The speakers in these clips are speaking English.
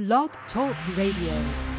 Blog Talk Radio.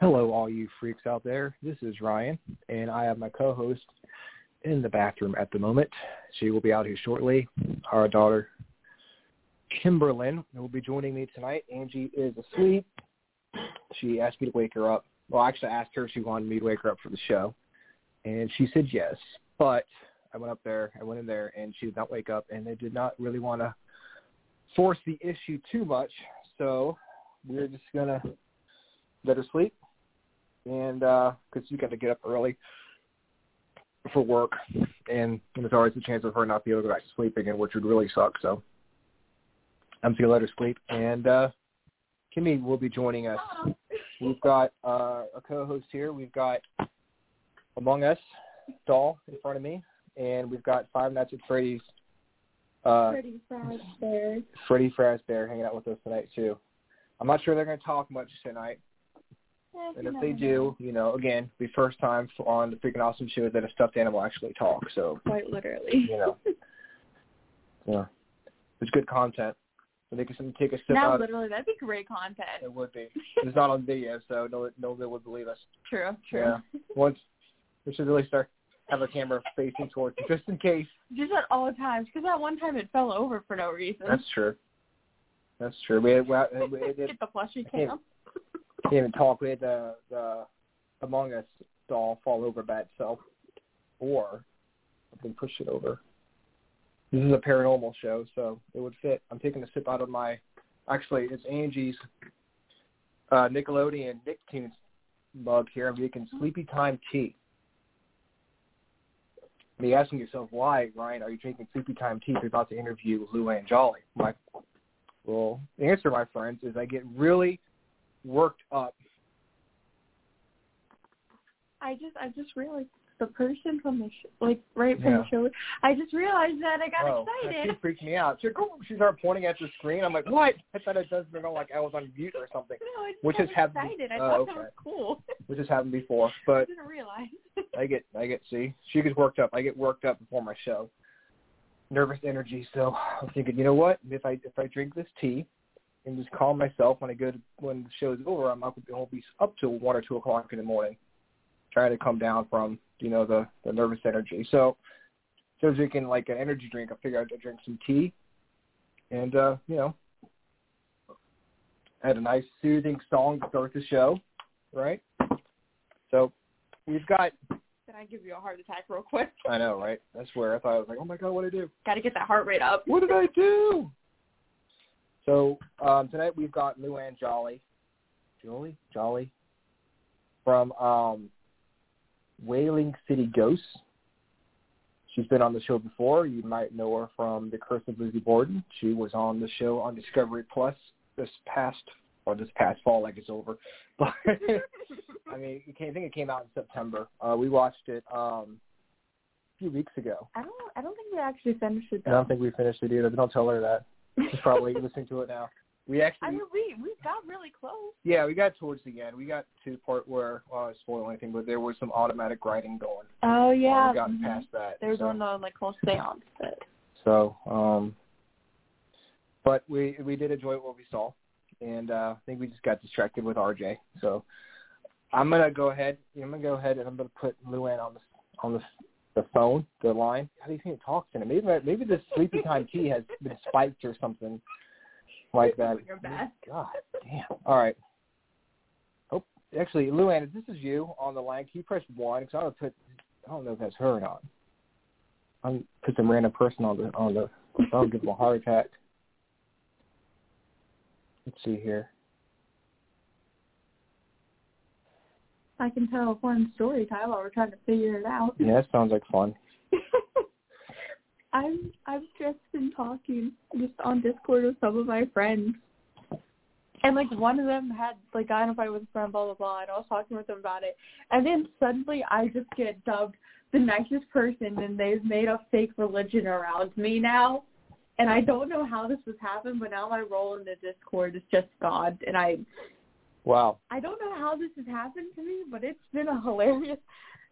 Hello, all you freaks out there. This is Ryan, and I have my co-host in the bathroom at the moment. She will be out here shortly. Our daughter, Kimberlyn, will be joining me tonight. Angie is asleep. She asked me to wake her up. Well, I actually, asked her if she wanted me to wake her up for the show, and she said yes. But I went up there, I went in there, and she did not wake up, and they did not really want to force the issue too much. So we're just gonna let her sleep and because you got to get up early for work, and there's always a chance of her not being able to go back to sleep again, which would really suck. So I'm just gonna let her sleep, and uh, Kimmy will be joining us. We've got uh, a co-host here. We've got Among Us doll in front of me, and we've got Five Nights at Freddy's. Uh, Freddy Fazbear. Freddy Fazbear hanging out with us tonight too. I'm not sure they're going to talk much tonight. And if they do, you know, again, the first time on the freaking awesome show that a stuffed animal actually talks. So, quite literally. you know, yeah, it's good content. So they can take a sip Not out. literally. That'd be great content. It would be. It's not on video, so no, nobody would believe us. True. True. Yeah. Once we should really start have a camera facing towards just in case. Just at all times, because that one time it fell over for no reason. That's true. That's true. We had, we had, we had, Get the can't- cam. Didn't even talk. We had the the Among Us doll fall over by itself, or something push it over. This is a paranormal show, so it would fit. I'm taking a sip out of my. Actually, it's Angie's uh, Nickelodeon Nicktoons mug here. I'm drinking Sleepy Time tea. And asking yourself, why, Ryan, are you drinking Sleepy Time tea if you're about to interview Luann Joly? My, well, the answer, my friends, is I get really worked up I just I just realized the person from the sh- like right from Yeah. the show. I just realized that I got oh, excited. She freaked me out. She, oh, she started pointing at the screen. I'm like, what? I thought it does you know, like I was on mute or something, No, I Which has happened- excited. I oh, thought okay. that was cool. which has happened before. But I didn't realize. I get, I get, see, she gets worked up. I get worked up before my show. Nervous energy. So I'm thinking, you know what? If I if I drink this tea and just calm myself when I go to, when the show's over, I'm up, I'll be up till one or two o'clock in the morning, trying to come down from you know the the nervous energy. So instead of drinking like an energy drink, I figured I'd drink some tea, and uh, you know, had a nice soothing song to start the show, right? So we've got Did I give you a heart attack real quick? I know, right? That's where I thought I was like, oh my god, what did I do? Got to get that heart rate up. What did I do? So um, tonight we've got Lou Ann Jolly, Joly, Joly, from um, Whaling City Ghosts. She's been on the show before. You might know her from The Curse of Lizzie Borden. She was on the show on Discovery Plus this past, or this past fall, like it's over. But I mean, I think it came out in September. Uh, we watched it um, a few weeks ago. I don't I don't think we actually finished it I don't think we finished it either. But don't tell her that. She's probably listening to it now. We actually, I mean, we we got really close. yeah, we got towards the end. We got to the part where, well, I won't spoil anything, but there was some automatic writing going. Oh yeah. we got mhm. past that. There was so, one of like whole seance. But So, um, but we we did enjoy what we saw, and uh, I think we just got distracted with RJ. So, I'm gonna go ahead. I'm gonna go aheann and I'm gonna put Luann on the on the the phone, the line. How do you think it talks in it? Maybe maybe the sleepy time tea has been spiked or something like that. God damn. All right. Oh, actually, Luann, if this is you on the line, can you press one? Because I would put. I don't know if that's her or not. I'm put some random person on the on the. I'll give them a heart attack. Let's see here. I can tell a fun story time while we're trying to figure it out. Yeah, that sounds like fun. I'm I've just been talking just on Discord with some of my friends. And like one of them had like got in a fight with a friend, blah blah blah, and I was talking with them about it. And then suddenly I just get dubbed the nicest person and they've made a fake religion around me now. And I don't know how this has happened, but now my role in the Discord is just God and I Wow. I don't know how this has happened to me, but it's been a hilarious.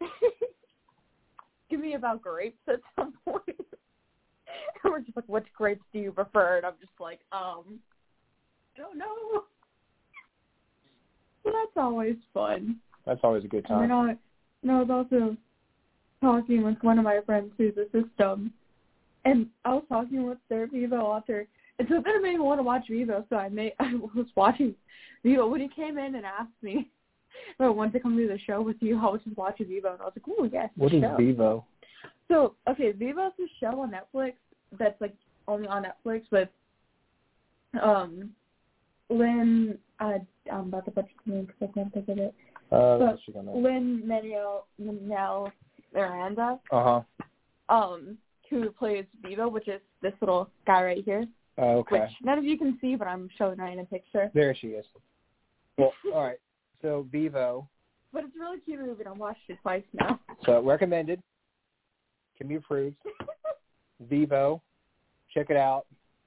Give me about grapes at some point. and we're just like, which grapes do you prefer? And I'm just like, um, I don't know. That's always fun. That's always a good And time. I, and I was also talking with one of my friends who's a system, and I was talking with their Vivo author, and so it made me want to watch Vivo. So I made I was watching Vivo when he came in and asked me if I wanted to come to the show with you. I was just watching Vivo, and I was like, "Oh yes, What is show." Vivo? So okay, Vivo's a show on Netflix that's like only on Netflix with um Lin. Uh, I'm about to butcher the name because I can't think of it. Uh, But what's she gonna? Lin Manuel Manuel Miranda, Uh huh. um, who plays Vivo, which is this little guy right here, Uh, okay. which none of you can see, but I'm showing in a picture. There she is. Well, all right. So Vivo. But it's a really cute movie. and I've watched it twice now. So recommended. Can be approved. Vivo. Check it out.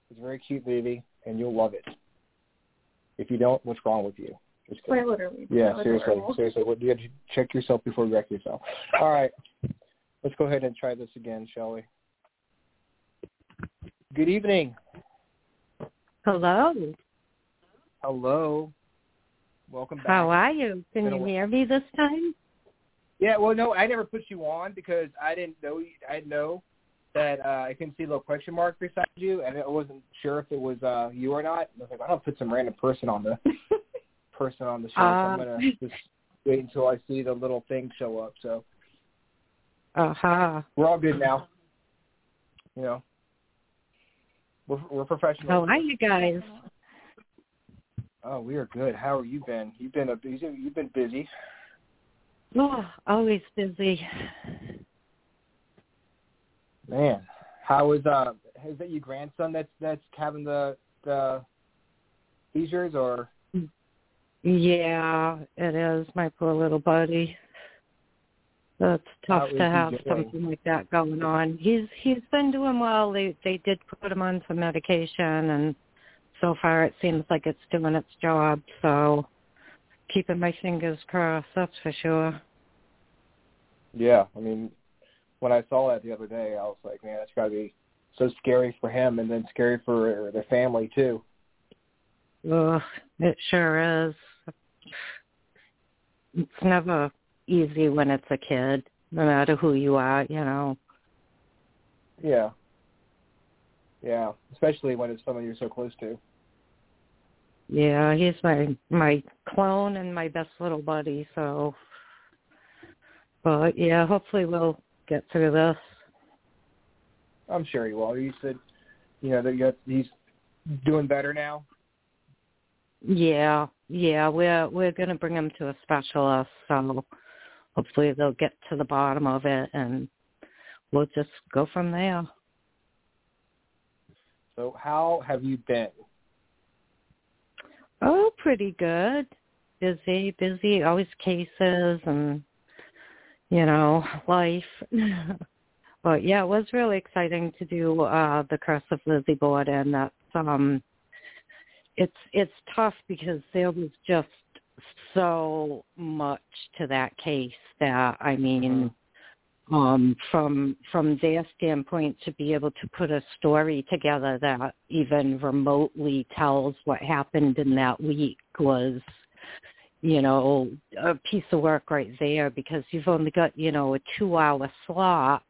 It's a very cute movie, and you'll love it. If you don't, what's wrong with you? Just kidding. Quite literally. Yeah, Quite seriously, literal. seriously. What, you have to check yourself before you wreck yourself. All right, let's go ahead and try this again, shall we? Good evening. Hello. Hello. Welcome back. How are you? Can you hear me this time? Yeah, well, no, I never put you on because I didn't know. you, I didn't know that uh, I couldn't see a little question mark beside you, and I wasn't sure if it was uh, you or not. I was like, I'll put some random person on the person on the show. so I'm Uh. gonna just wait until I see the little thing show up. So Uh huh. we're all good now. You know, we're we're professionals. How are you guys? Oh, we are good. How are you been? You've been a busy. You've been busy. Oh, always busy. Man, how is uh is that your grandson that's that's having the the seizures or Yeah, it is, my poor little buddy. It's How tough to have doing? something like that going on. He's he's been doing well. They they did put him on some medication and so far it seems like it's doing its job, so keeping my fingers crossed, that's for sure. yeah i mean when i saw that the other day i was like man it's got to be so scary for him and then scary for their family too Ugh, it sure is. It's never easy when it's a kid, no matter who you are, you know. yeah. Yeah especially when it's someone you're so close to. Yeah, he's my my clone and my best little buddy, so. But yeah, hopefully we'll get through this. i'm sure he will. You said you know that you he's doing better now? Yeah, yeah, we're we're gonna bring him to a specialist, so hopefully they'll get to the bottom of it and we'll just go from there. so how have you been Oh, pretty good. Busy, busy, always cases and you know, life. but yeah, it was really exciting to do uh the Curse of Lizzie Borden. That's um it's it's tough because there was just so much to that case that I mean um from from their standpoint to be able to put a story together that even remotely tells what happened in that week was you know a piece of work right there because you've only got you know a 2 hour slot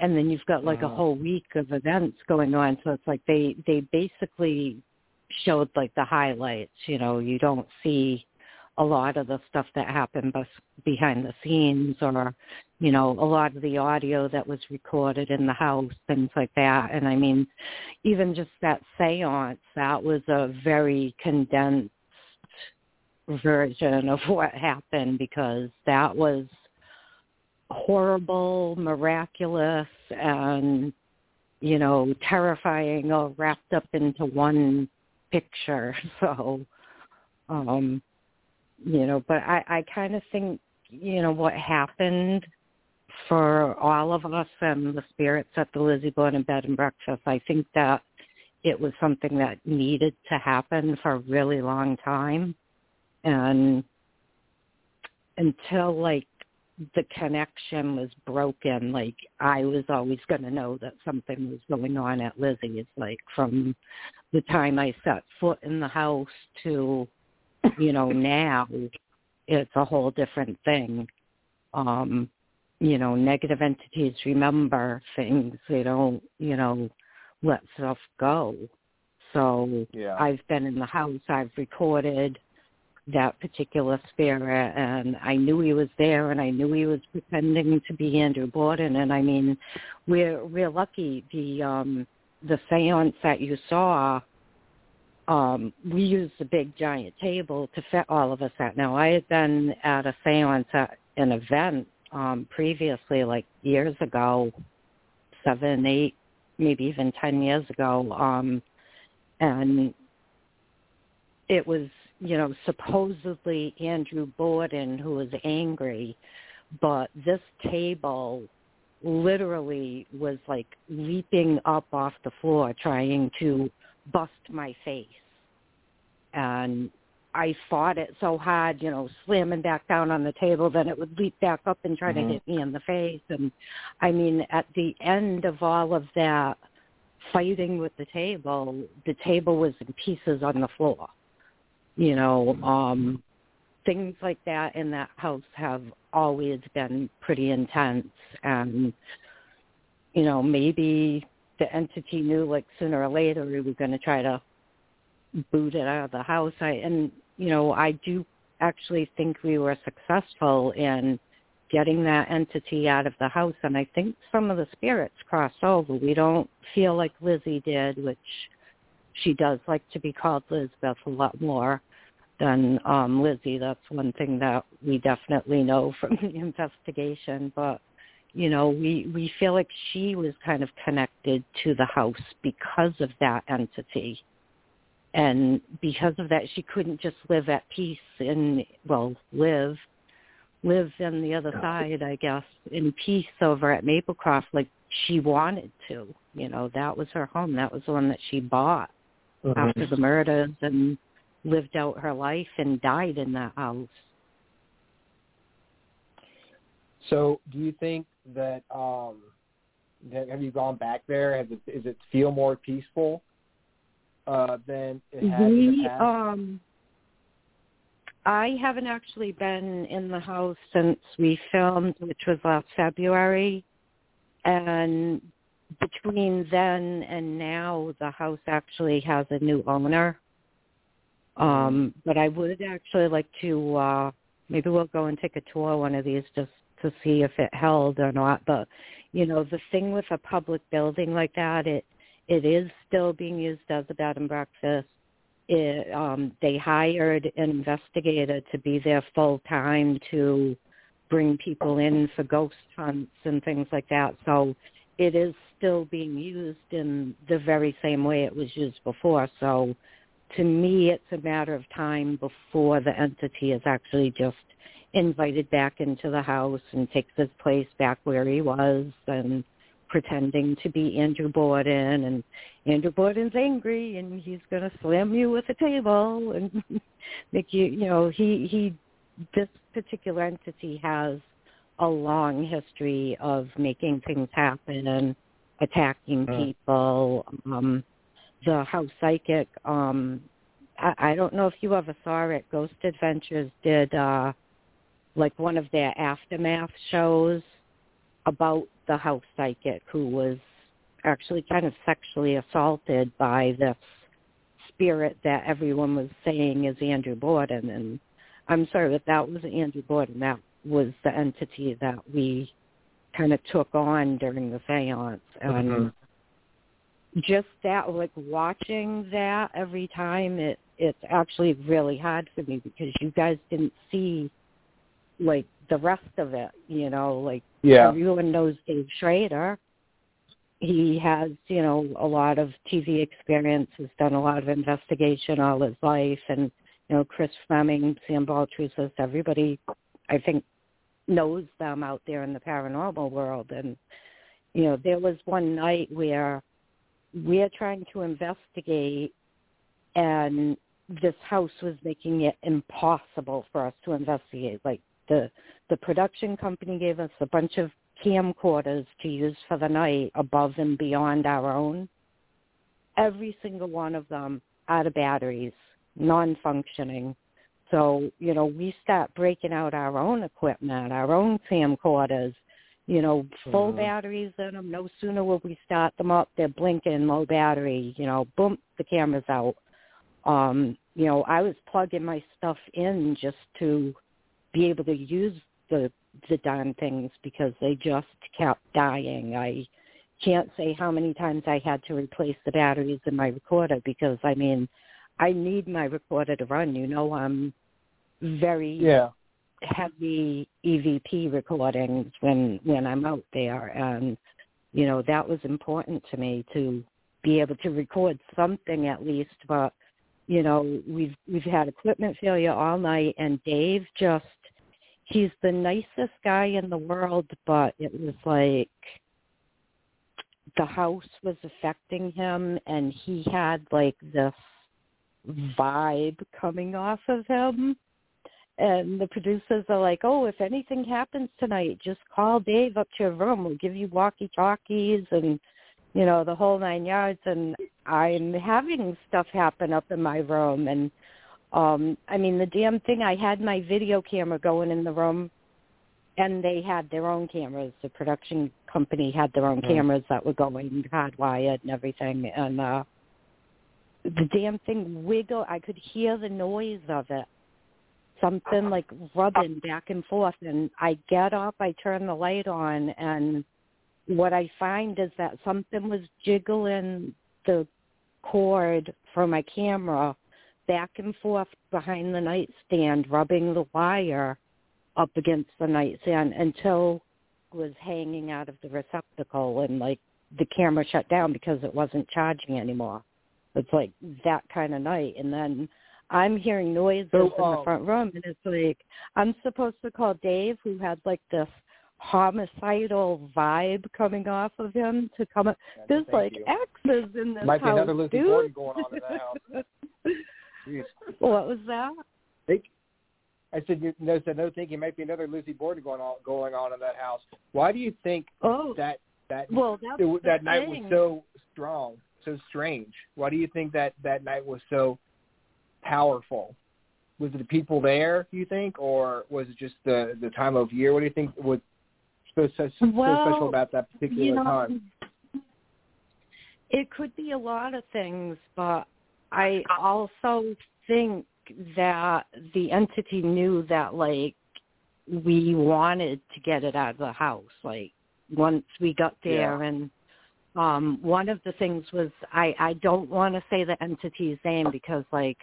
and then you've got like a Mhm. whole week of events going on so it's like they they basically showed like the highlights you know you don't see a lot of the stuff that happened behind the scenes or you know a lot of the audio that was recorded in the house things like that. And i mean even just that seance that was a very condensed version of what happened because that was horrible miraculous and you know terrifying all wrapped up into one picture. So um you know but i i kind of think you know what happened for all of us and the spirits at the Lizzie Borden Bed and Breakfast, I think that it was something that needed to happen for a really long time. And until like the connection was broken, like I was always going to know that something was going on at Lizzie's. Like from the time I set foot in the house to, you know, now, it's a whole different thing. Um, you know, negative entities remember things. They don't, you know, let stuff go. So yeah I've been in the house. I've recorded that particular spirit, and I knew he was there, and I knew he was pretending to be Andrew Borden. And I mean, we're we're lucky. The um the séance that you saw, um, we used a big giant table to fit all of us at. Now I had been at a séance at an event um previously, like years ago, seven, eight, maybe even ten years ago. Um and it was, you know, supposedly Andrew Borden who was angry, but this table literally was like leaping up off the floor trying to bust my face. and I fought it so hard, you know, slamming back down on the table, then it would leap back up and try Mhm. to hit me in the face. And I mean, at the end of all of that fighting with the table, the table was in pieces on the floor. You know, um, things like that in that house have always been pretty intense and you know, maybe the entity knew like sooner or later we were going to try to boot it out of the house. I and you know I do actually think we were successful in getting that entity out of the house, and I think some of the spirits crossed over. We don't feel like Lizzie did, which she does like to be called Lizbeth a lot more than um Lizzie. That's one thing that we definitely know from the investigation, but you know, we we feel like she was kind of connected to the house because of that entity. And because of that she couldn't just live at peace and well, live live in the other side, I guess, in peace over at Maplecroft like she wanted to. You know, that was her home. That was the one that she bought uh-huh. after the murders and lived out her life and died in that house. So, do you think that um have you gone back there? Has it is it feel more peaceful uh than it has in we the past? um I haven't actually been in the house since we filmed, which was last February. And between then and now, the house actually has a new owner. Um, but I would actually like to, uh, maybe we'll go and take a tour one of these just to see if it held or not. But, you know, the thing with a public building like that, it, it is still being used as a bed and breakfast it, um, they hired an investigator to be there full time to bring people in for ghost hunts and things like that. So it is still being used in the very same way it was used before. So to me, it's a matter of time before the entity is actually just invited back into the house and takes his place back where he was and pretending to be Andrew Borden and Andrew Borden's angry and he's going to slam you with a table and make you, you know, he, he, this particular entity has a long history of making things happen and attacking Hmm. people. Um, the house psychic, um, I, I don't know if you ever saw it. Ghost Adventures did, uh, like one of their aftermath shows about the house psychic who was actually kind of sexually assaulted by this spirit that everyone was saying is Andrew Borden. And I'm sorry, but that was Andrew Borden. That was the entity that we kind of took on during the seance. And Mhm. just that, like watching that every time, it it's actually really hard for me because you guys didn't see like the rest of it, you know, like Yeah. everyone knows Dave Schrader. He has, you know, a lot of TV experience, has done a lot of investigation all his life and, you know, Chris Fleming, Sam Baltrusis, everybody I think knows them out there in the paranormal world and you know, there was one night where we're trying to investigate and this house was making it impossible for us to investigate. Like the the production company gave us a bunch of camcorders to use for the night above and beyond our own. Every single one of them out of batteries, non-functioning. So, you know, we start breaking out our own equipment, our own camcorders, you know, full Mhm. batteries in them. No sooner will we start them up, they're blinking, low battery, you know, boom, the camera's out. Um, you know, I was plugging my stuff in just to be able to use the the darn things because they just kept dying. I can't say how many times I had to replace the batteries in my recorder because I mean, I need my recorder to run. You know, I'm very Yeah. heavy EVP recordings when when I'm out there, and you know that was important to me to be able to record something at least. But you know we've we've had equipment failure all night, and Dave just he's the nicest guy in the world, but it was like the house was affecting him, and he had like this vibe coming off of him. And the producers are like, "Oh, if anything happens tonight, just call Dave up to your room. We'll give you walkie-talkies and you know the whole nine yards." And I'm having stuff happen up in my room, and um I mean the damn thing. I had my video camera going in the room, and they had their own cameras. The production company had their own Mhm. cameras that were going hardwired and everything, and uh the damn thing wiggle. I could hear the noise of it. Something like rubbing back and forth. And I get up, I turn the light on, and what I find is that something was jiggling the cord for my camera back and forth behind the nightstand, rubbing the wire up against the nightstand until it was hanging out of the receptacle and like the camera shut down because it wasn't charging anymore. It's like that kind of night. And then I'm hearing noises So, in the um, front room and it's like I'm supposed to call Dave who had like this homicidal vibe coming off of him to come up. There's like you. exes in this Might be house, another Lucy dude. Gordon going on in that house. What was that? Think, I said, you no, said no thinking might be another Lizzie Borden going on going on in that house. Why do you think Oh, that that well, it, that night was so strong, so strange? Why do you think that that night was so powerful? Was it the people there? You think, or was it just the the time of year? What do you think was so so, so Well, special about that particular you know, time? It could be a lot of things, but I also think that the entity knew that like we wanted to get it out of the house. Like once we got there and um one of the things was I I don't want to say the entity's name because like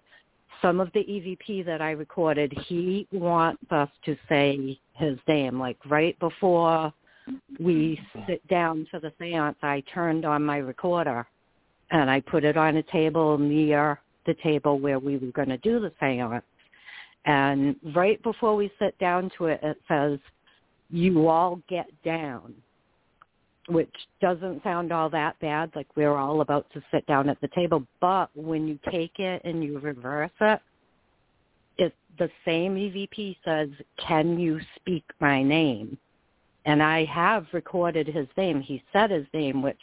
some of the EVP that I recorded, he wants us to say his name. Like right before we sit down for the seance, I turned on my recorder and I put it on a table near the table where we were going to do the seance. And right before we sit down to it, it says, you all get down, which doesn't sound all that bad. Like we're all about to sit down at the table. But when you take it and you reverse it, it the same EVP says, can you speak my name? And I have recorded his name. He said his name, which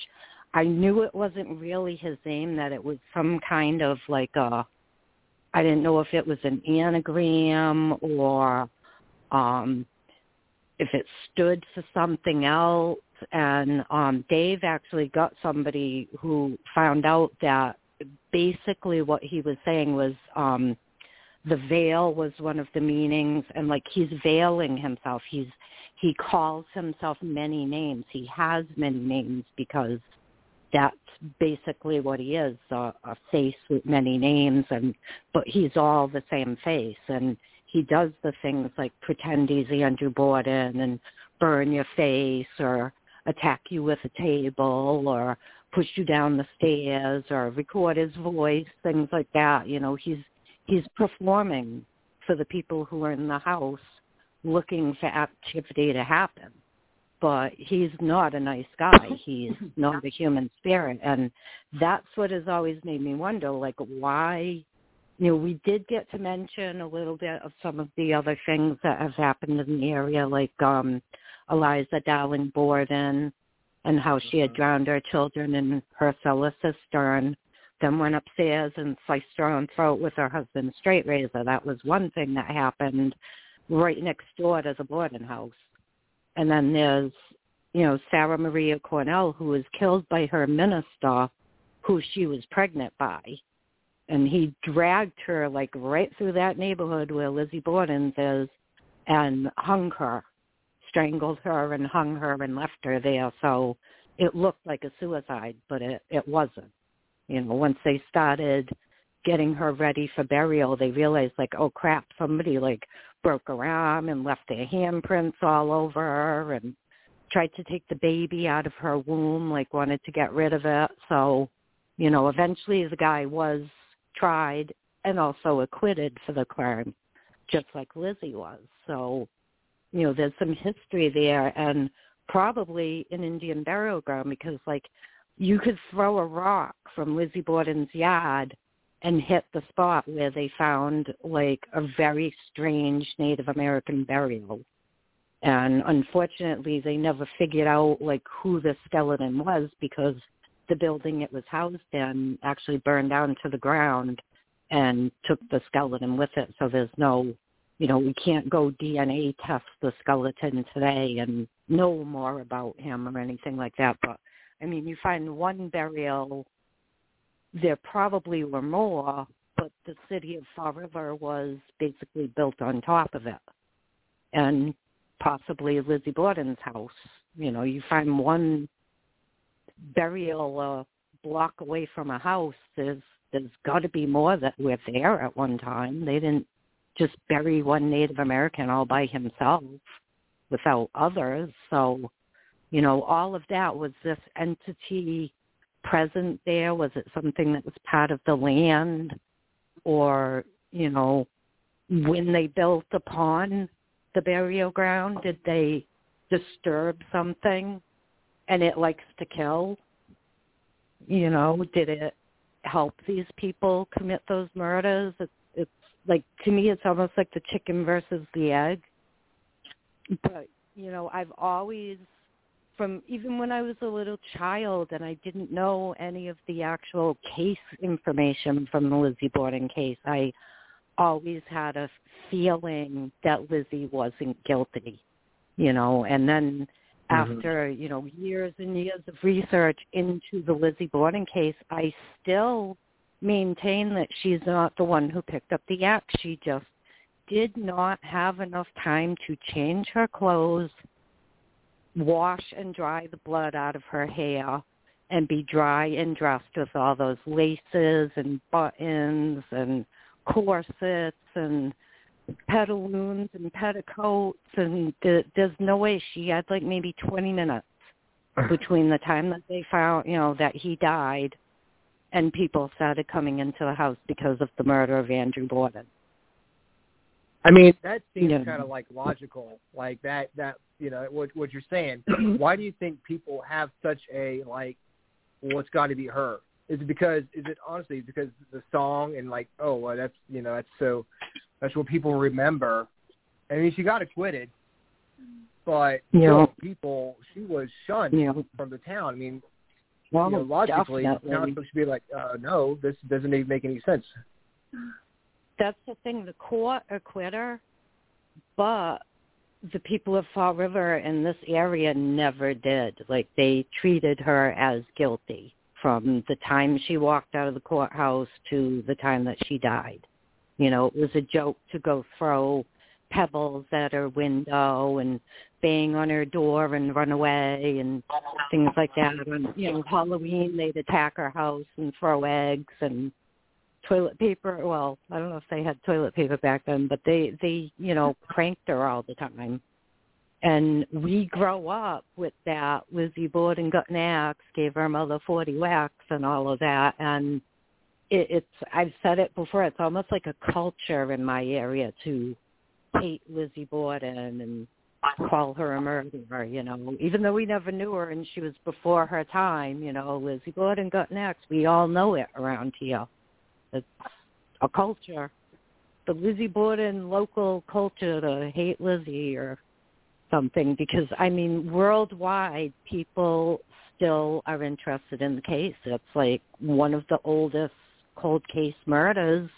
I knew it wasn't really his name, that it was some kind of like a, I didn't know if it was an anagram or um if it stood for something else. And um Dave actually got somebody who found out that basically what he was saying was um the veil was one of the meanings and like he's veiling himself. He's he calls himself many names. He has many names because that's basically what he is, a, a face with many names and but he's all the same face and he does the things like pretend he's Andrew Borden and burn your face or attack you with a table or push you down the stairs or record his voice, things like that. You know, he's he's performing for the people who are in the house looking for activity to happen. But he's not a nice guy. He's not a human spirit. And that's what has always made me wonder, like, why, you know, we did get to mention a little bit of some of the other things that have happened in the area, like um Eliza Dowling Borden and how she had drowned her children in her cellar cistern then went upstairs and sliced her own throat with her husband's straight razor. That was one thing that happened right next door to the boarding house. And then there's, you know, Sarah Maria Cornell, who was killed by her minister, who she was pregnant by. And he dragged her like right through that neighborhood where Lizzie Borden's is and hung her, strangled her and hung her and left her there. So it looked like a suicide, but it, it wasn't you know, once they started getting her ready for burial, they realized like, oh crap, somebody like broke her arm and left their handprints all over and tried to take the baby out of her womb, like wanted to get rid of it. So, you know, eventually the guy was tried and also acquitted for the crime, just like Lizzie was. So, you know, there's some history there and probably an Indian burial ground because like you could throw a rock from Lizzie Borden's yard and hit the spot where they found like a very strange Native American burial. And unfortunately, they never figured out like who the skeleton was because the building it was housed in actually burned down to the ground and took the skeleton with it. So there's no, you know, we can't go DNA test the skeleton today and know more about him or anything like that. But I mean, you find one burial, there probably were more, but the city of Fall River was basically built on top of it. And possibly Lizzie Borden's house. You know, you find one burial a block away from a house. There's there's got to be more that were there at one time. They didn't just bury one Native American all by himself without others. So, you know, all of that was this entity present there? Was it something that was part of the land? Or, you know, when they built upon the burial ground, did they disturb something and it likes to kill? You know, did it help these people commit those murders? It's, it's like to me, it's almost like the chicken versus the egg. But you know, I've always from even when I was a little child and I didn't know any of the actual case information from the Lizzie Borden case, I always had a feeling that Lizzie wasn't guilty, you know, and then mm-hmm. after, you know, years and years of research into the Lizzie Borden case, I still maintain that she's not the one who picked up the axe. She just did not have enough time to change her clothes, wash and dry the blood out of her hair, and be dry and dressed with all those laces and buttons and corsets and pantaloons and petticoats and th- there's no way she had like maybe 20 minutes between the time that they found, you know, that he died and people started coming into the house because of the murder of Andrew Borden. I mean, that seems yeah. kind of like logical, like that. That you know what what you're saying. Why do you think people have such a like? Well, it's got to be her. Is it because? Is it honestly because the song and like, oh, well, that's you know that's so that's what people remember. I mean, she got acquitted, but yeah. you know, people she was shunned yeah. from the town. I mean, well, you know, logically, definitely. now supposed to be like, uh, no, this doesn't even make any sense that's the thing. The court acquit her, but the people of Fall River in this area never did. Like they treated her as guilty from the time she walked out of the courthouse to the time that she died. You know, it was a joke to go throw pebbles at her window and bang on her door and run away and things like that. And, you know, Halloween they'd attack her house and throw eggs and toilet paper. Well, I don't know if they had toilet paper back then, but they they you know pranked her all the time. And we grow up with that. Lizzie Borden got an axe, gave her mother forty whacks, and all of that. And it, it's I've said it before. It's almost like a culture in my area to hate Lizzie Borden and call her a murderer, you know, even though we never knew her and she was before her time, you know, Lizzie Borden got an axe. We all know it around here. It's a culture. The Lizzie Borden local culture to hate Lizzie or something because I mean worldwide people still are interested in the case. It's like one of the oldest cold case murders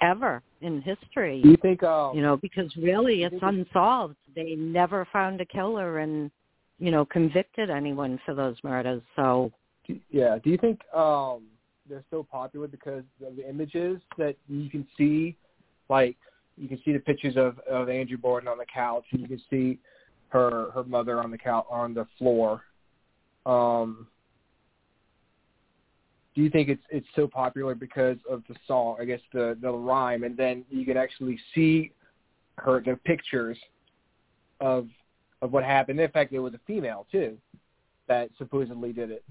ever in history. You think um, you know, because really it's unsolved. They never found a killer and you know, convicted anyone for those murders. So yeah, do you think um they're so popular because of the images that you can see, like you can see the pictures of of Andrew Borden on the couch, and you can see her her mother on the couch on the floor. Um, do you think it's it's so popular because of the song? I guess the the rhyme, and then you can actually see her the pictures of of what happened. In fact, it was a female too that supposedly did it.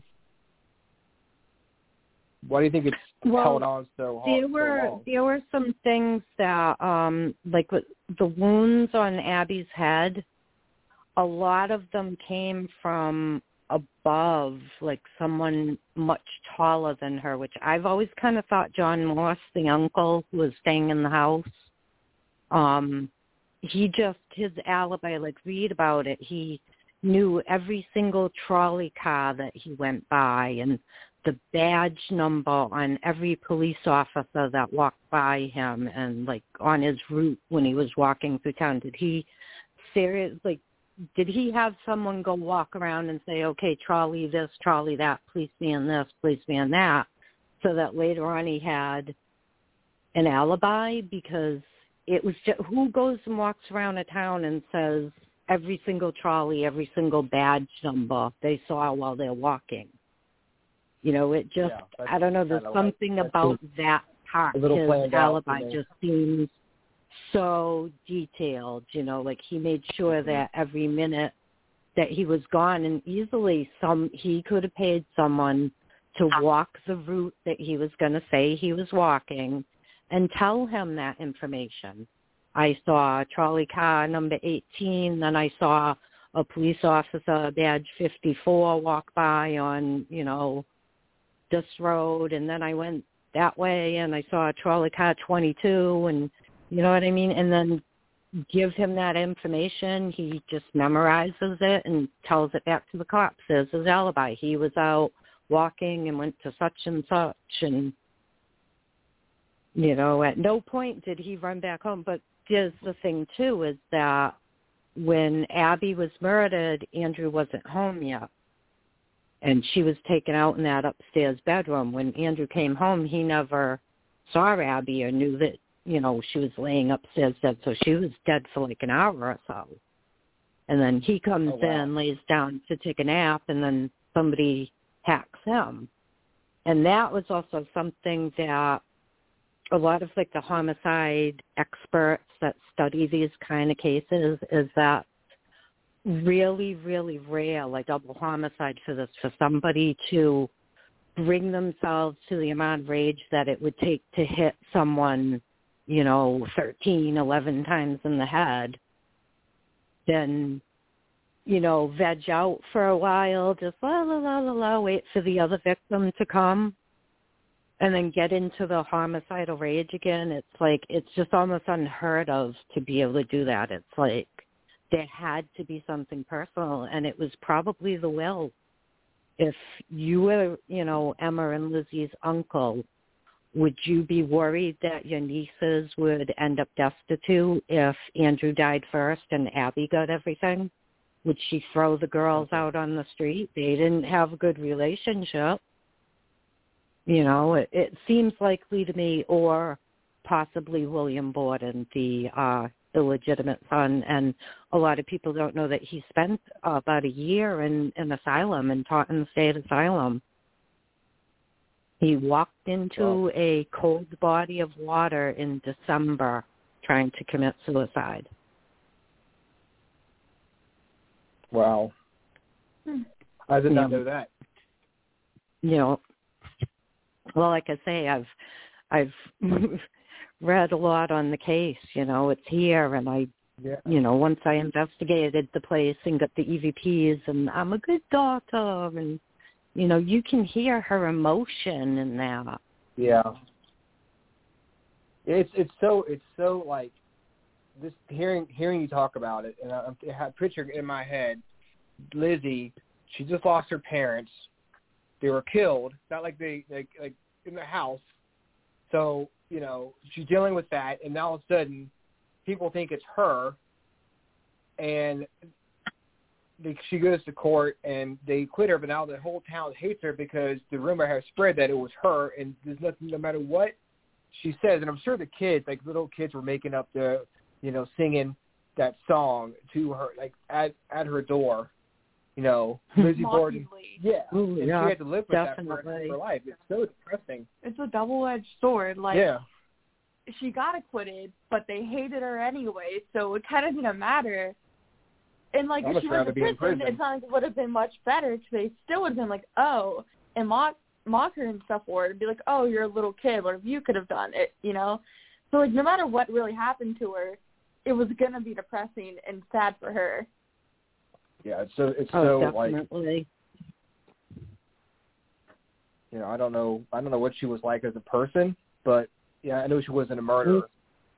Why do you think it's well, held on so hard? There were so there were some things that um like the wounds on Abby's head. A lot of them came from above, like someone much taller than her, which I've always kind of thought John Morse, the uncle who was staying in the house, um, he just his alibi, like read about it. He knew every single trolley car that he went by and the badge number on every police officer that walked by him and like on his route when he was walking through town. Did he serious like did he have someone go walk around and say, okay, trolley this, trolley that, policeman this, policeman that, so that later on he had an alibi because it was just, who goes and walks around a town and says every single trolley, every single badge number they saw while they're walking. You know, it just Yeah, I don't know, there's something like- about that part. His alibi just seems so detailed, you know, like he made sure Mm-hmm. that every minute that he was gone and easily some he could have paid someone to walk the route that he was going to say he was walking and tell him that information. I saw trolley car number 18, then I saw a police officer badge 54 walk by on, you know, this road and then I went that way and I saw a trolley car 22 and you know what I mean? And then give him that information. He just memorizes it and tells it back to the cops as his alibi. He was out walking and went to such and such and you know, at no point did he run back home. But there's the thing too is that when Abby was murdered, Andrew wasn't home yet. And she was taken out in that upstairs bedroom. When Andrew came home, he never saw Abby or knew that, you know, she was laying upstairs dead. So she was dead for like an hour or so. And then he comes Oh, wow. in, lays down to take a nap, and then somebody hacks him. And that was also something that a lot of like the homicide experts that study these kind of cases is that really, really rare, like double homicide for this, for somebody to bring themselves to the amount of rage that it would take to hit someone, you know, thirteen, eleven times in the head, then, you know, veg out for a while, just la la la la la, wait for the other victim to come and then get into the homicidal rage again. It's like it's just almost unheard of to be able to do that. It's like there had to be something personal and it was probably the will. If you were, you know, Emma and Lizzie's uncle, would you be worried that your nieces would end up destitute if Andrew died first and Abby got everything? Would she throw the girls out on the street? They didn't have a good relationship. You know, it, it seems likely to me, or possibly William Borden, the uh, illegitimate son. And a lot of people don't know that he spent uh, about a year in an asylum and Taunton the state asylum. He walked into Wow. a cold body of water in December trying to commit suicide. Wow. Hmm. I did not Yeah. know that. you know well like i say i've i've read a lot on the case you know it's here and i Yeah. you know once i investigated the place and got the evps and i'm a good daughter and you know you can hear her emotion in that Yeah. It's it's so it's so like just hearing hearing you talk about it, and I, I picture in my head. Lizzie, she just lost her parents. They were killed. Not like they like like in the house. So you know she's dealing with that, and now all of a sudden, people think it's her, and they, she goes to court and they quit her. But now the whole town hates her because the rumor has spread that it was her, and there's nothing. No matter what she says, and I'm sure the kids, like little kids, were making up the, you know, singing that song to her, like at at her door. You know, Lizzie Borden. Yeah, Ooh, and yeah, she had to live with that for the rest of her life. It's so depressing. It's a double-edged sword. Like yeah, she got acquitted, but they hated her anyway, so it kind of didn't matter. And like I'd if she much rather went to in prison, prison. it's not like it would have been much better because they still would have been like, oh, and mock mock her and stuff for it, and be like, oh, you're a little kid. What if you could have done it? You know. So like no matter what really happened to her, it was gonna be depressing and sad for her. Yeah. It's so it's oh so like you know, I don't know, I don't know what she was like as a person, but yeah, I know she wasn't a murderer.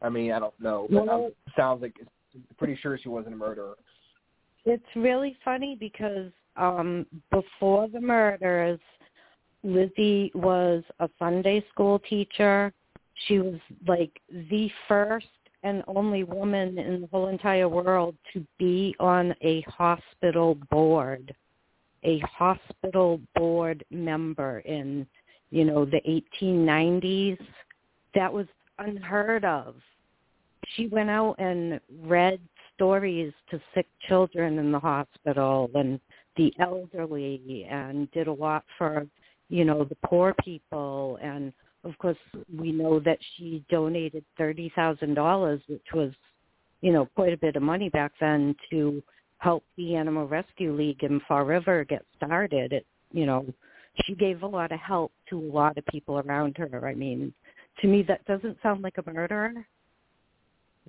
I mean, I don't know, but Well- um, sounds like pretty sure she wasn't a murderer. It's really funny because um before the murders, Lizzie was a Sunday school teacher. She was like the first and only woman in the whole entire world to be on a hospital board. A hospital board member in, you know, the 1890s. That was unheard of. She went out and read stories to sick children in the hospital and the elderly and did a lot for you know the poor people and of course we know that she donated thirty thousand dollars which was you know quite a bit of money back then to help the animal rescue league in fall river get started it you know she gave a lot of help to a lot of people around her i mean to me that doesn't sound like a murderer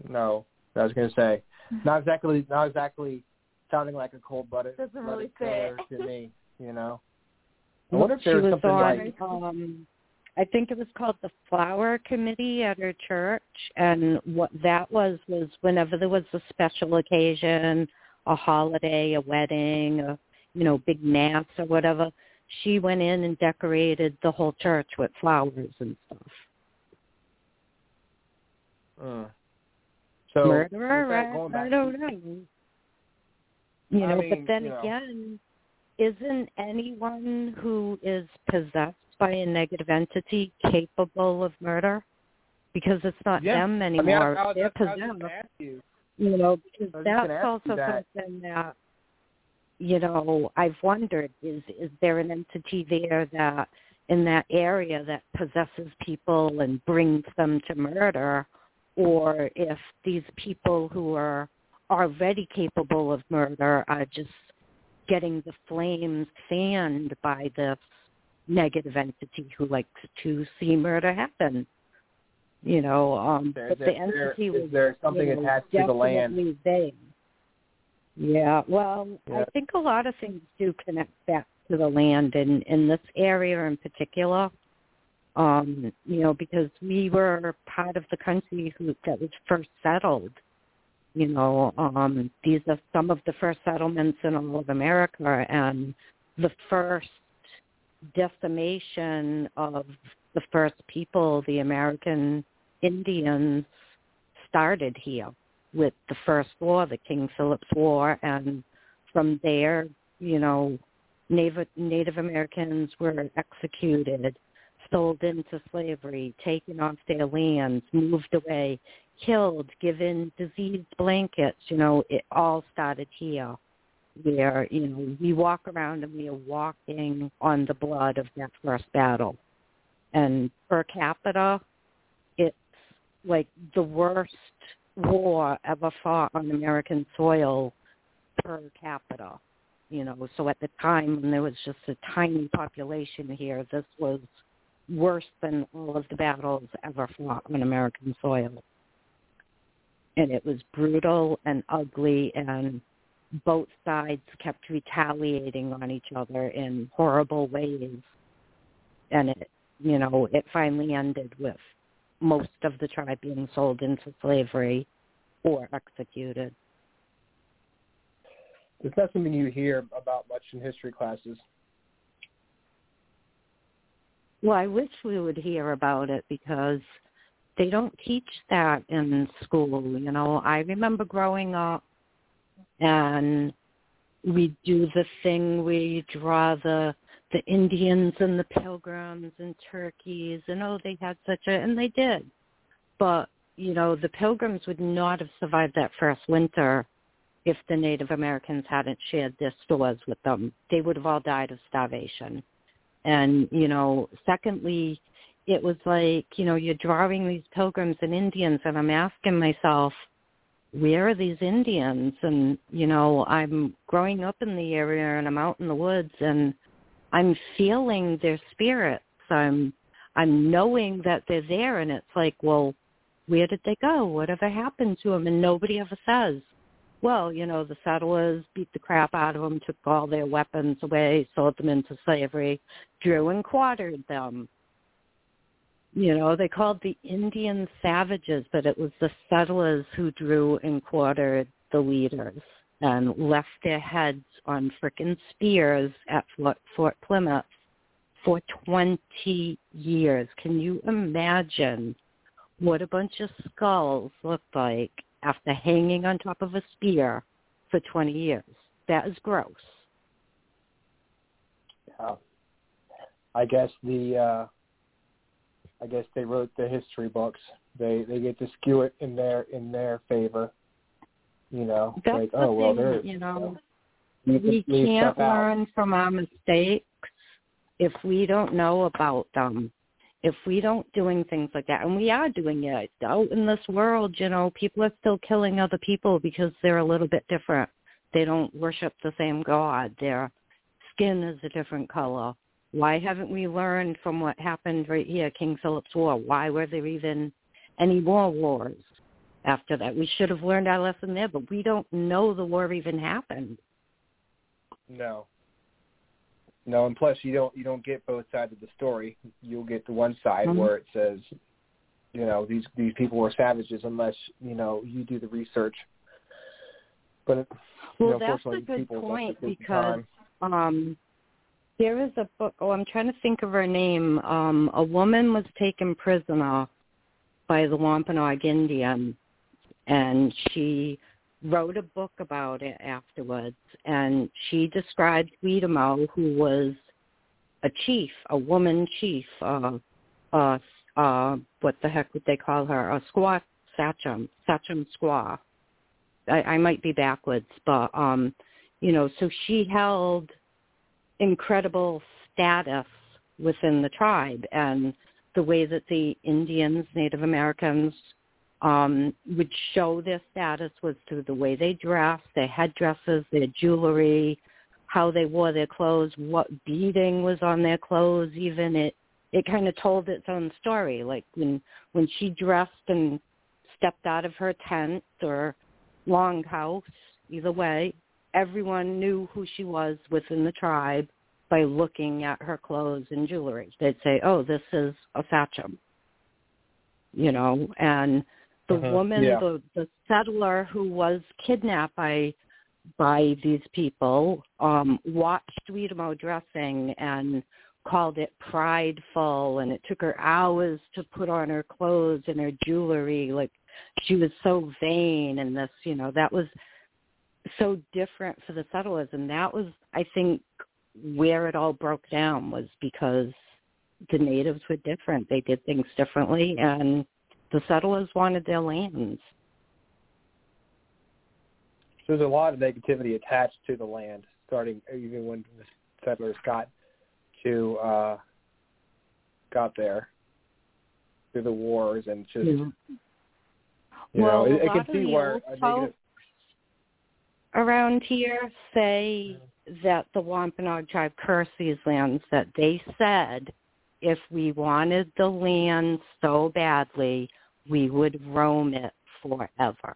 No, I was gonna say, not exactly, not exactly sounding like a cold-blooded Doesn't really blooded fit. to me. You know, I wonder if she there was was something on, like um, I think it was called the Flower Committee at her church, and what that was was whenever there was a special occasion, a holiday, a wedding, a you know big mass or whatever, she went in and decorated the whole church with flowers and stuff. Mm. So Murderer? I don't know. You I know, mean, but then you know. again, isn't anyone who is possessed by a negative entity capable of murder? Because it's not Yeah. them anymore. mean, I, was, They're possessed. you. You know, because I was just gonna that's also that. something that you know I've wondered is is there an entity there that in that area that possesses people and brings them to murder, or if these people who are already capable of murder are just getting the flames fanned by this negative entity who likes to see murder happen. You know, um, There- but there- the there- entity is was there something you know, attached to the land? vague. Yeah, well, I think a lot of things do connect back to the land in in this area in particular. Um, you know, because we were part of the country who that was first settled. You know, um, these are some of the first settlements in all of America, and the first decimation of the first people, the American Indians, started here with the first war, the King Philip's War, and from there, you know, Native Native Americans were executed, sold into slavery, taken off their lands, moved away, killed, given diseased blankets. You know, it all started here, where you know we walk around and we are walking on the blood of that first battle, and per capita, it's like the worst war ever fought on American soil per capita. You know, so at the time when there was just a tiny population here, this was worse than all of the battles ever fought on American soil. And it was brutal and ugly and both sides kept retaliating on each other in horrible ways. And it, you know, it finally ended with most of the tribe being sold into slavery or executed. It's not something you hear about much in history classes. Well, I wish we would hear about it because they don't teach that in school. You know, I remember growing up and we do the thing you draw the the Indians and the pilgrims and turkeys and oh they had such a and they did. But, you know, the pilgrims would not have survived that first winter if the Native Americans hadn't shared their stores with them. They would have all died of starvation. And, you know, secondly, it was like, you know, you're drawing these pilgrims and Indians and I'm asking myself, where are these Indians? And, you know, I'm growing up in the area and I'm out in the woods and I'm feeling their spirits. I'm I'm knowing that they're there and it's like, well, where did they go? Whatever happened to them? And nobody ever says. well, you know, the settlers beat the crap out of them, took all their weapons away, sold them into slavery, drew and quartered them. You know, they called the Indians savages, but it was the settlers who drew and quartered the leaders and left their heads on frickin' spears at Fort, Fort Plymouth for 20 years. Can you imagine what a bunch of skulls looked like after hanging on top of a spear for 20 years? That is gross. Yeah. I guess the uh I guess they wrote the history books. They they get to skew it in their in their favor. You know, That's like oh well, thing, they're you know, we can't stuff out. learn from our mistakes if we don't know about them. If we don't doing things like that, and we are doing it out in this world, you know, people are still killing other people because they're a little bit different. They don't worship the same God. Their skin is a different color. Why haven't we learned from what happened right here, King Philip's War? Why were there even any more wars after that? We should have learned our lesson there, but we don't know the war even happened. No. No, and plus you don't you don't get both sides of the story. You'll get the one side Mhm. where it says, you know, these these people were savages unless you know you do the research. But you Well, know, that's a good point because um there is a book oh I'm trying to think of her name. Um a woman was taken prisoner by the Wampanoag Indians and she wrote a book about it afterwards and she described Weetamoo who was a chief, a woman chief, uh uh uh what the heck would they call her? A squaw sachem, sachem squaw. I, I might be backwards, but um, you know, so she held incredible status within the tribe and the way that the Indians, Native Americans, um, would show their status was through the way they dressed, their headdresses, their jewelry, how they wore their clothes, what beading was on their clothes, even it it kind of told its own story. Like when when she dressed and stepped out of her tent or longhouse, either way, everyone knew who she was within the tribe by looking at her clothes and jewelry. They'd say, "Oh, this is a Sachem," you know. And the Mhm, woman, yeah. the the settler who was kidnapped by by these people, um, watched Weetamoo dressing and called it prideful, and it took her hours to put on her clothes and her jewelry. Like she was so vain, and this, you know, that was so different for the settlers, and that was, I think, where it all broke down was because the natives were different. They did things differently, and the settlers wanted their lands. There's a lot of negativity attached to the land, starting even when the settlers got to uh got there through the wars and just you well, know, a I, I lot can see where a negative around here say that the Wampanoag tribe cursed these lands, that they said if we wanted the land so badly, we would roam it forever.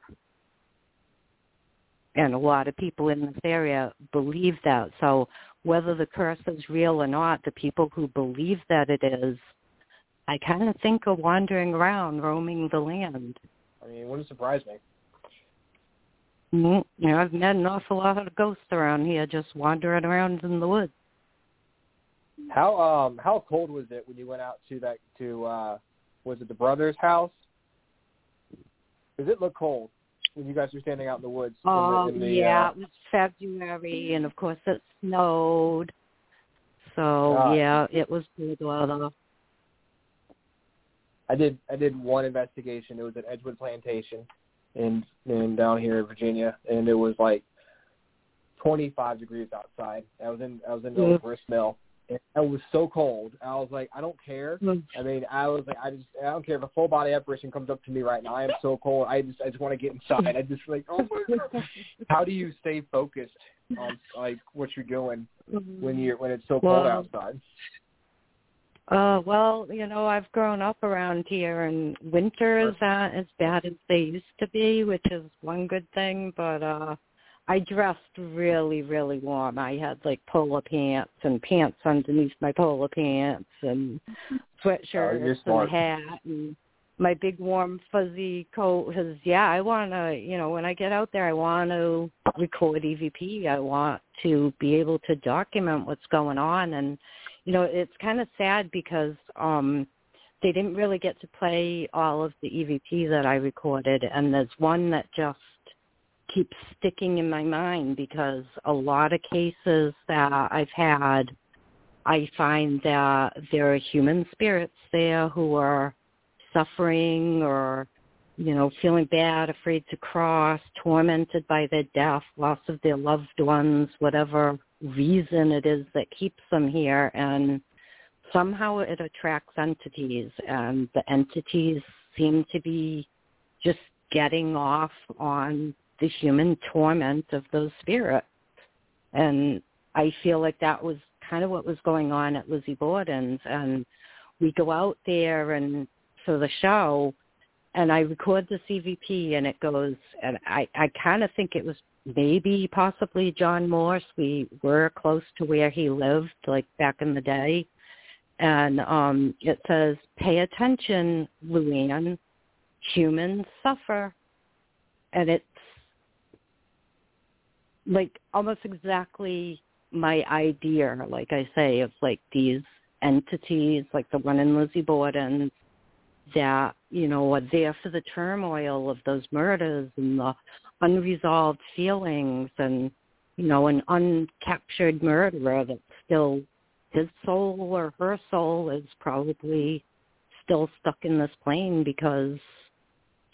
And a lot of people in this area believe that. So whether the curse is real or not, the people who believe that it is, I kind of think are wandering around, roaming the land. I mean, it wouldn't surprise me. Mm, You know, I've met an awful lot of ghosts around here just wandering around in the woods. How um how cold was it when you went out to that to uh was it the brother's house? Does it look cold when you guys were standing out in the woods? in the- Oh, in the, yeah, uh, it was February, and of course it snowed. So, Ah. yeah, it was cold weather. I did I did one investigation. It was at Edgewood Plantation in in down here in Virginia, and it was like 25 degrees outside. I was in I was in the Yeah. old grist mill. And it was so cold. I was like, I don't care. Mm. I mean, I was like, I just, I don't care if a full body apparition comes up to me right now. I am so cold. I just, I just want to get inside. I just like, oh my god. How do you stay focused on like what you're doing when you're when it's so cold outside? Uh, well, you know, I've grown up around here, and winters aren't as bad as they used to be, which is one good thing. But uh, I dressed really, really warm. I had like polo pants and pants underneath my polo pants, and sweatshirts smart. and a hat, and my big warm fuzzy coat. Because yeah, I want to, you know, when I get out there, I want to record EVP. I want to be able to document what's going on and you know, it's kind of sad because um they didn't really get to play all of the EVP that I recorded and there's one that just keeps sticking in my mind because a lot of cases that I've had I find that there are human spirits there who are suffering or you know, feeling bad, afraid to cross, tormented by their death, loss of their loved ones, whatever reason it is that keeps them here. And somehow it attracts entities and the entities seem to be just getting off on the human torment of those spirits. And i feel like that was kind of what was going on at lizzie borden's. And we go out there and for the show and i record the EVP and it goes and i i kind of think it was maybe possibly John Morse. We were close to where he lived, like back in the day. And um it says, Pay attention, Luann. Humans suffer. And it's like almost exactly my idea, like I say, of like these entities, like the one in Lizzie Borden, that, you know, are there for the turmoil of those murders and the unresolved feelings and you know an uncaptured murderer that still his soul or her soul is probably still stuck in this plane because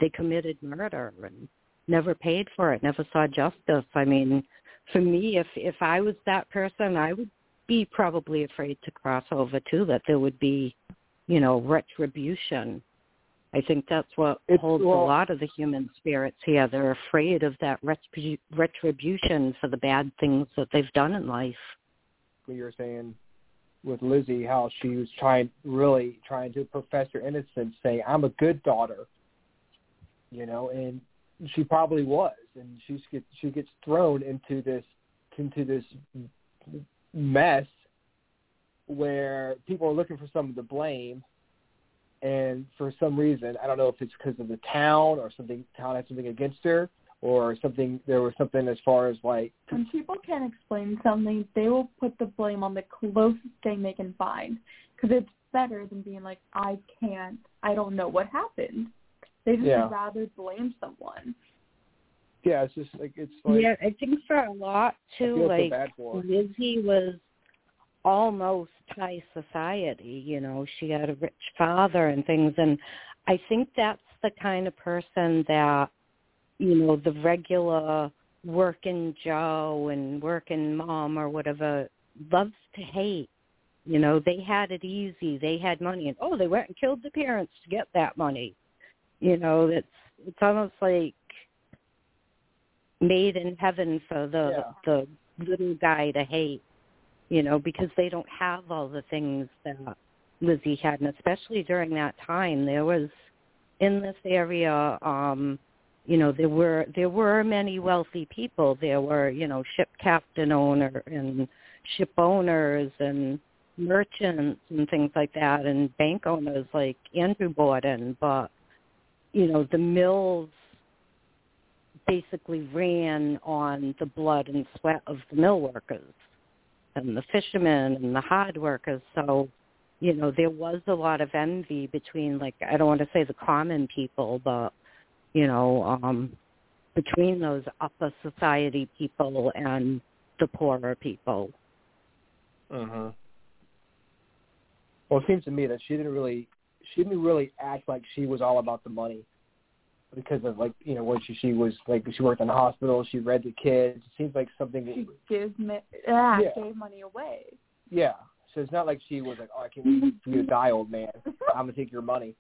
they committed murder and never paid for it, never saw justice. I mean, for me, if if I was that person, I would be probably afraid to cross over too. That there would be, you know, retribution I think that's what It's- holds well- a lot of the human spirits here. They're afraid of that retribu- retribution for the bad things that they've done in life. what you were saying with Lizzie, how she was trying, really trying to profess her innocence, saying, "I'm a good daughter," you know, and she probably was, and she gets she gets thrown into this into this mess where people are looking for someone to blame, and for some reason, I don't know if it's because of the town or something, town had something against her, or something. There was something as far as like When people can't explain something, they will put the blame on the closest thing they can find because it's better than being like, I can't, I don't know what happened. They just Yeah. rather blame someone. yeah, it's just like it's like yeah, I think for a lot I too, feel so like bad for her. Lizzie was almost high society. You know, she had a rich father and things, and I think that's the kind of person that you know the regular working Joe and working mom or whatever loves to hate. You know, they had it easy. They had money, and oh, they went and killed the parents to get that money. You know, it's it's almost like made in heaven for the Yeah. the little guy to hate. You know, because they don't have all the things that Lizzie had, and especially during that time, there was in this area. um you know there were there were many wealthy people there were you know ship captain owner and ship owners and merchants and things like that and bank owners like andrew borden but you know the mills basically ran on the blood and sweat of the mill workers and the fishermen and the hard workers. So you know there was a lot of envy between like i don't want to say the common people but you know, um, between those upper society people and the poorer people. hmm Well, it seems to me that she didn't really, she didn't really act like she was all about the money, because of like you know when she she was like she worked in the hospital, she read the kids. It seems like something. She gives me, ah, Yeah. gave money away. Yeah, so it's not like she was like, oh, I can't wait for you to die, old man. I'm gonna take your money.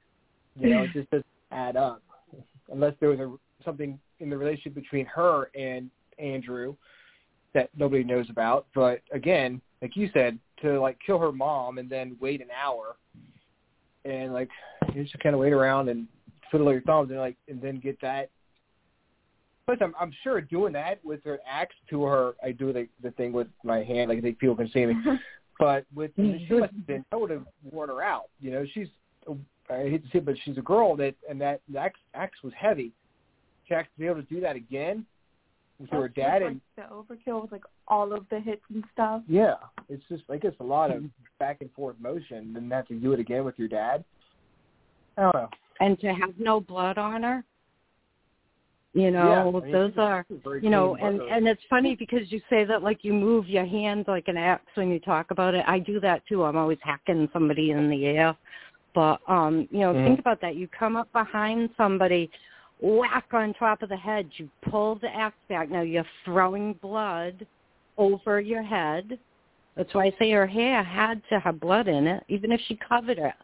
You know, it just doesn't add up unless there was a something in the relationship between her and Andrew that nobody knows about. But again, like you said, to like kill her mom and then wait an hour and like you just kind of wait around and twiddle your thumbs and like and then get that. Plus, I'm I'm sure doing that with her axe to her, I do the the thing with my hand, like I think people can see me. but with mm-hmm. she must have been, I would have worn her out. You know, she's I hate to say, it, but she's a girl that and that the axe axe was heavy. To be able to do that again with That's her dad just, and the overkill with like all of the hits and stuff. yeah, it's just like it's a lot of mm-hmm. back and forth motion, and have to do it again with your dad. I don't know. And to have no blood on her. You know, yeah, those are she's a very you know, and and it's funny because you say that like you move your hand like an axe when you talk about it. I do that too. I'm always hacking somebody in the air. But um, you know, Mhm. think about that. You come up behind somebody, whack on top of the head, you pull the axe back. Now you're throwing blood over your head. That's why I say her hair had to have blood in it, even if she covered it.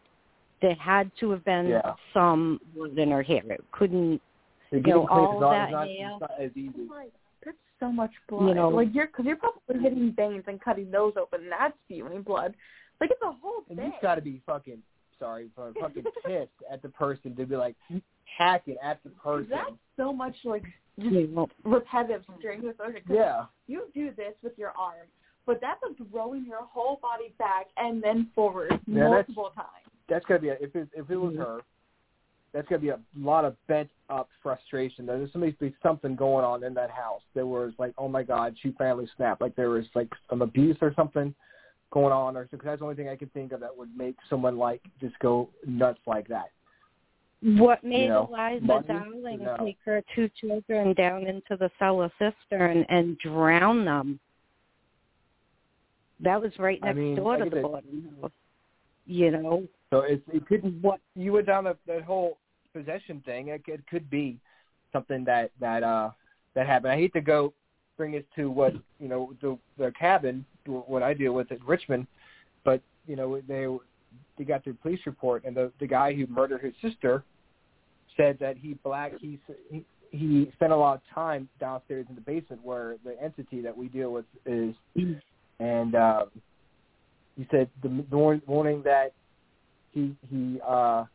There had to have been Yeah. some blood in her hair. It couldn't you know, getting clean is all not, that is not, hair. it's not as easy. Oh like that's so much blood. You know- like you're because you're probably hitting veins and cutting those open. And that's spewing blood. Like it's a whole And thing. you've got to be fucking sorry, for fucking pissed at the person to be like hacking at the person. That's so much like just you know, repetitive strength. Because Yeah, you do this with your arm, but that's like throwing your whole body back and then forward Yeah, multiple times. That's gonna be a, if it if it was Mhm. her, that's gonna be a lot of bent up frustration. There's somebody be something going on in that house. There was like, oh my god, she finally snapped. Like there was like some abuse or something going on, or because that's the only thing I can think of that would make someone like just go nuts like that. What made know, Eliza money? Darling No. take her two children down into the cellar cistern and drown them? That was right I next mean, door to the boarding house. You know So it it could what? you went down the, that whole possession thing. It, it could be something that that uh that happened. I hate to go bring us to what you know the the cabin what I deal with at Richmond, but you know they they got their police report and the the guy who murdered his sister said that he black he he he spent a lot of time downstairs in the basement where the entity that we deal with is and um he said the, the morning that he he uh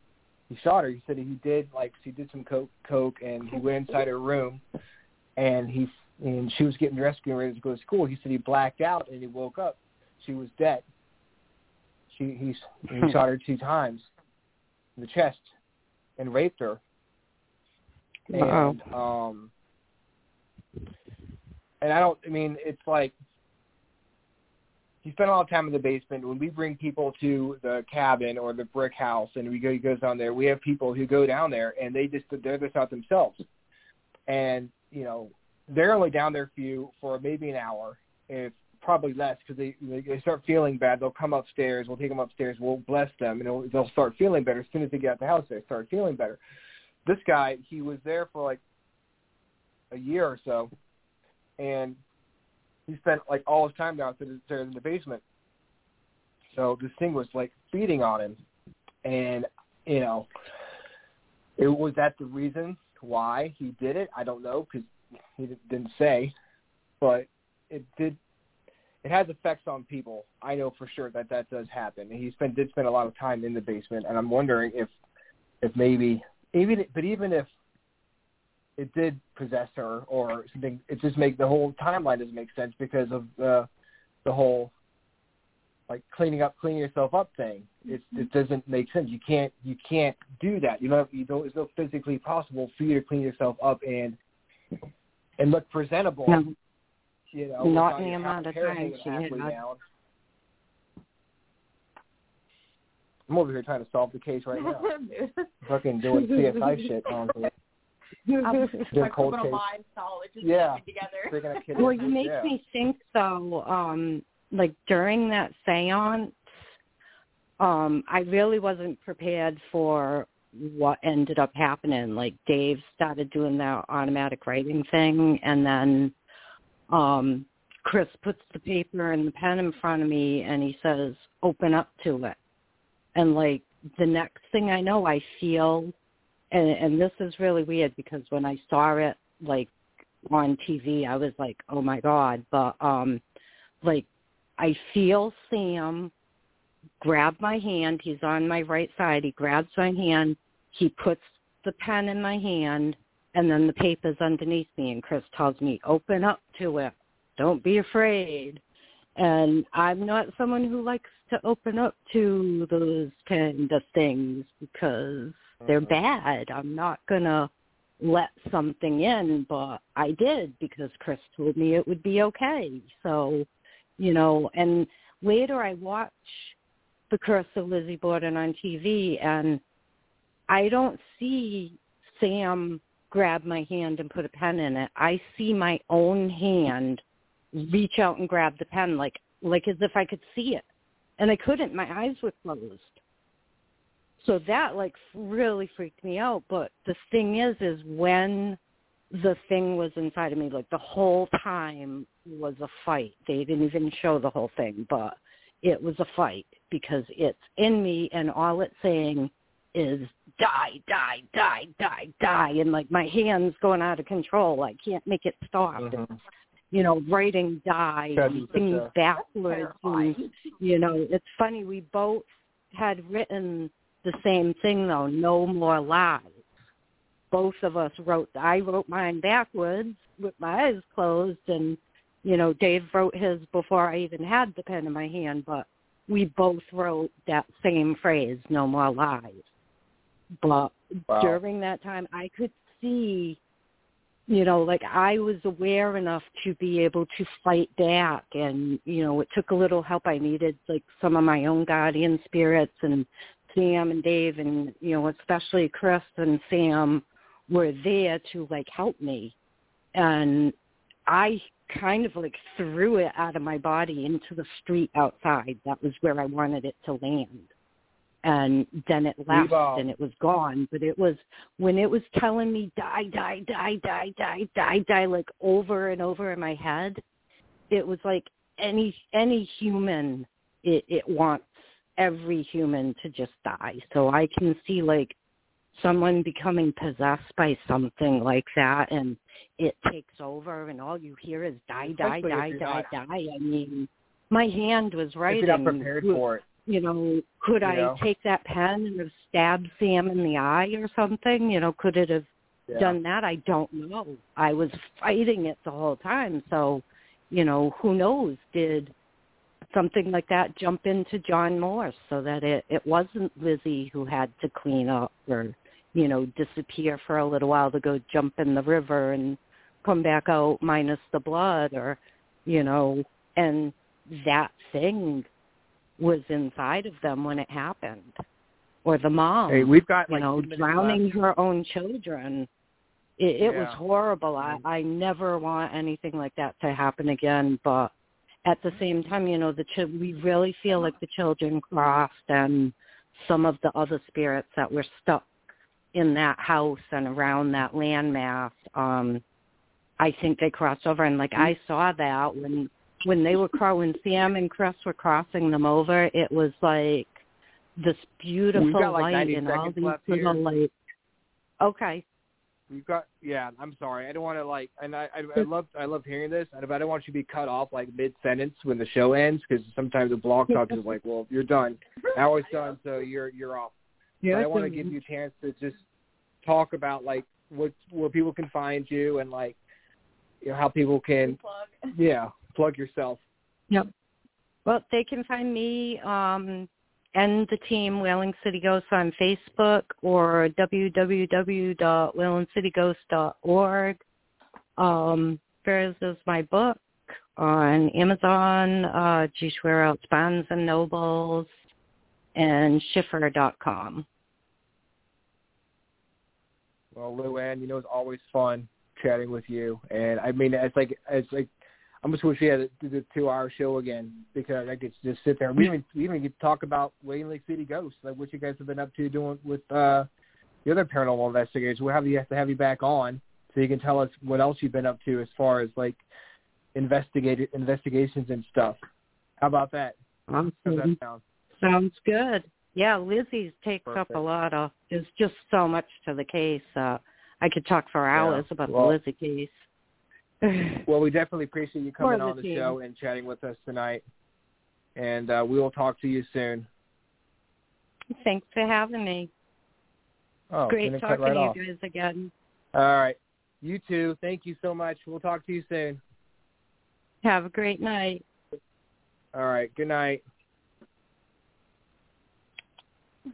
he shot her. He said he did like she did some coke coke and he went inside her room and he and she was getting dressed getting ready to go to school. He said he blacked out and he woke up. She was dead. She he he shot her two times in the chest and raped her. Wow. and um and I don't I mean it's like he spent a lot of time in the basement. When we bring people to the cabin or the brick house and we go he goes down there, we have people who go down there and they just they're just out themselves. And, you know, they're only down there for you for maybe an hour, if probably less because they they start feeling bad. They'll come upstairs. We'll take them upstairs. We'll bless them, and they'll, they'll start feeling better as soon as they get out the house. They start feeling better. This guy, he was there for like a year or so, and he spent like all his time downstairs in the basement. So this thing was like feeding on him, and you know, it was that the reason why he did it. I don't know because he didn't say, but it did. It has effects on people. I know for sure that that does happen. And he spent did spend a lot of time in the basement, and I'm wondering if if maybe even but even if it did possess her or something, it just make the whole timeline doesn't make sense because of the the whole like cleaning up, cleaning yourself up thing. It it mm-hmm. doesn't make sense. You can't you can't do that. You know you don't. It's no physically possible for you to clean yourself up and and look presentable. No. You know, Not in the amount of time she halfway had. down. I'm over here trying to solve the case right now. Fucking doing CSI shit on I'm like, cold we're gonna case. mind solid, just Yeah. together. Freaking out kids. well, you make yeah. me think though. Um, like during that séance, um, I really wasn't prepared for what ended up happening. Like Dave started doing that automatic writing thing, and then um, Chris puts the paper and the pen in front of me, and he says, "Open up to it." And like the next thing I know, I feel, and, and this is really weird because when I saw it like on TV, I was like, "Oh my god!" But um, like I feel Sam grab my hand. He's on my right side. He grabs my hand. He puts the pen in my hand, and then the paper's underneath me. And Chris tells me, "Open up to it. Don't be afraid." And I'm not someone who likes to open up to those kind of things because they're Mhm. bad. I'm not gonna let something in, but I did because Chris told me it would be okay. So, you know, and later I watch The Curse of Lizzie Borden on TV and I don't see Sam grab my hand and put a pen in it. I see my own hand reach out and grab the pen like like as if I could see it. And I couldn't. My eyes were closed. So that like really freaked me out. But the thing is, is when the thing was inside of me, like the whole time was a fight. They didn't even show the whole thing, but it was a fight because it's in me and all it's saying is die, die, die, die, die. And like my hands going out of control. I can't make it stop. Mhm. It's, you know, writing die and things backwards and you know, it's funny. We both had written the same thing though. No more lies. Both of us wrote. I wrote mine backwards with my eyes closed, and you know, Dave wrote his before I even had the pen in my hand. But we both wrote that same phrase, "No more lies." But Wow. during that time, I could see you know, like I was aware enough to be able to fight back and, you know, it took a little help. I needed like some of my own guardian spirits and Sam and Dave and, you know, especially Chris and Sam were there to like help me. And I kind of like threw it out of my body into the street outside. That was where I wanted it to land and then it left and it was gone. But it was when it was telling me die, die, die, die, die, die, die, like over and over in my head. It was like any any human, it it wants every human to just die. So I can see like someone becoming possessed by something like that, and it takes over, and all you hear is die, die, Especially die, die, not- die. I mean, my hand was If writing. you're not prepared for it. you know, could You I know? take that pen and have stabbed Sam in the eye or something? You know, could it have Yeah. done that? I don't know. I was fighting it the whole time, so you know, who knows? Did something like that jump into John Morse so that it it wasn't Lizzie who had to clean up or you know disappear for a little while to go jump in the river and come back out minus the blood or you know and that thing was inside of them when it happened. Or the mom Hey, we've got you like know drowning left. her own children. It, it was horrible. I i never want anything like that to happen again but at the same time you know the ch- we really feel like the children crossed and some of the other spirits that were stuck in that house and around that landmass. Um i think they crossed over and like i saw that when when they were when sam and chris were crossing them over it was like this beautiful got, like, light and all these little here. lights okay We've got yeah. I'm sorry. I don't want to like, and I I, I love I love hearing this, but I don't want you to be cut off like mid sentence when the show ends because sometimes the blog talk is like, well, you're done. Now it's done, so you're you're off. yeah but I want to give you a chance to just talk about like what where people can find you and like you know how people can yeah plug yourself. Yep. Well, they can find me um, and the team Whaling City Ghosts on Facebook or www.whalingcityghost.org. Um, there is my book on Amazon, uh, G. Out Barnes and Nobles, and Schiffer.com. Well, Luann, you know it's always fun chatting with you, and I mean it's like it's like I almost wish we had the two-hour show again because I could just sit there. We even, we even get to talk about Whaling City Ghosts, like what you guys have been up to doing with uh the other paranormal investigators. We'll have you have to have you back on so you can tell us what else you've been up to as far as like investigated investigations and stuff. How about that? Awesome. that sound? Sounds good. Yeah, Lizzie's takes up a lot of. There's just so much to the case. Uh, I could talk for hours about well- the Lizzie case. Well, we definitely appreciate you coming the on the team. show and chatting with us tonight. and uh, we will talk to you soon. Thanks for having me. Oh, Great talking right to off. you guys again. All right. You too. Thank you so much. We'll talk to you soon. Have a great night. All right. Good night.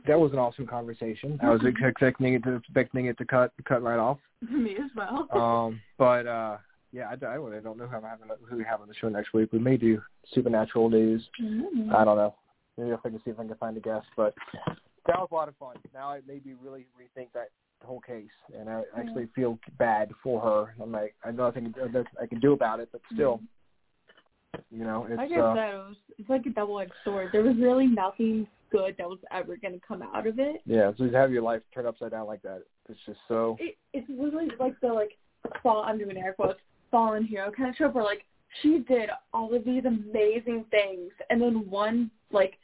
That was an awesome conversation. I was expecting it to expecting it to cut cut right off. Me as well. Um, but uh, yeah, I, I really don't know who I'm having who we have on the show next week. We may do supernatural news. Mm. I don't know. Maybe if I can see if I can find a guest. But that was a lot of fun. Now it made me really rethink that whole case, and I actually feel bad for her. I'm like, I know nothing I can do about it, but still, you know, it's like I uh, said, it was, it's like a double-edged sword. There was really nothing good that was ever going to come out of it. yeah. So to have your life turned upside down like that, it's just so. it. It's literally like the like fall. I'm doing air quotes. Fallen hero kind of trope where like she did all of these amazing things, and then one like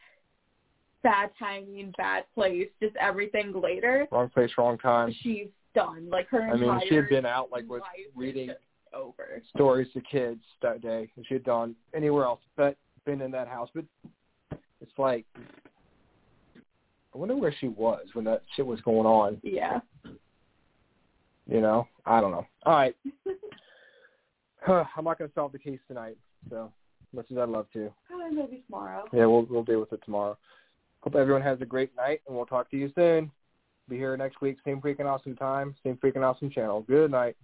bad timing, bad place, just everything later. Wrong place, wrong time. She's done. Like her I mean, she had been out like with reading over. stories to kids that day. She had gone anywhere else but been in that house. But it's like, I wonder where she was when that shit was going on. Yeah. You know, I don't know. All right, I'm not going to solve the case tonight, so much as I'd love to. Probably maybe tomorrow. Yeah, we'll we'll deal with it tomorrow. Hope everyone has a great night, and we'll talk to you soon. Be here next week, same freaking awesome time, same freaking awesome channel. Good night.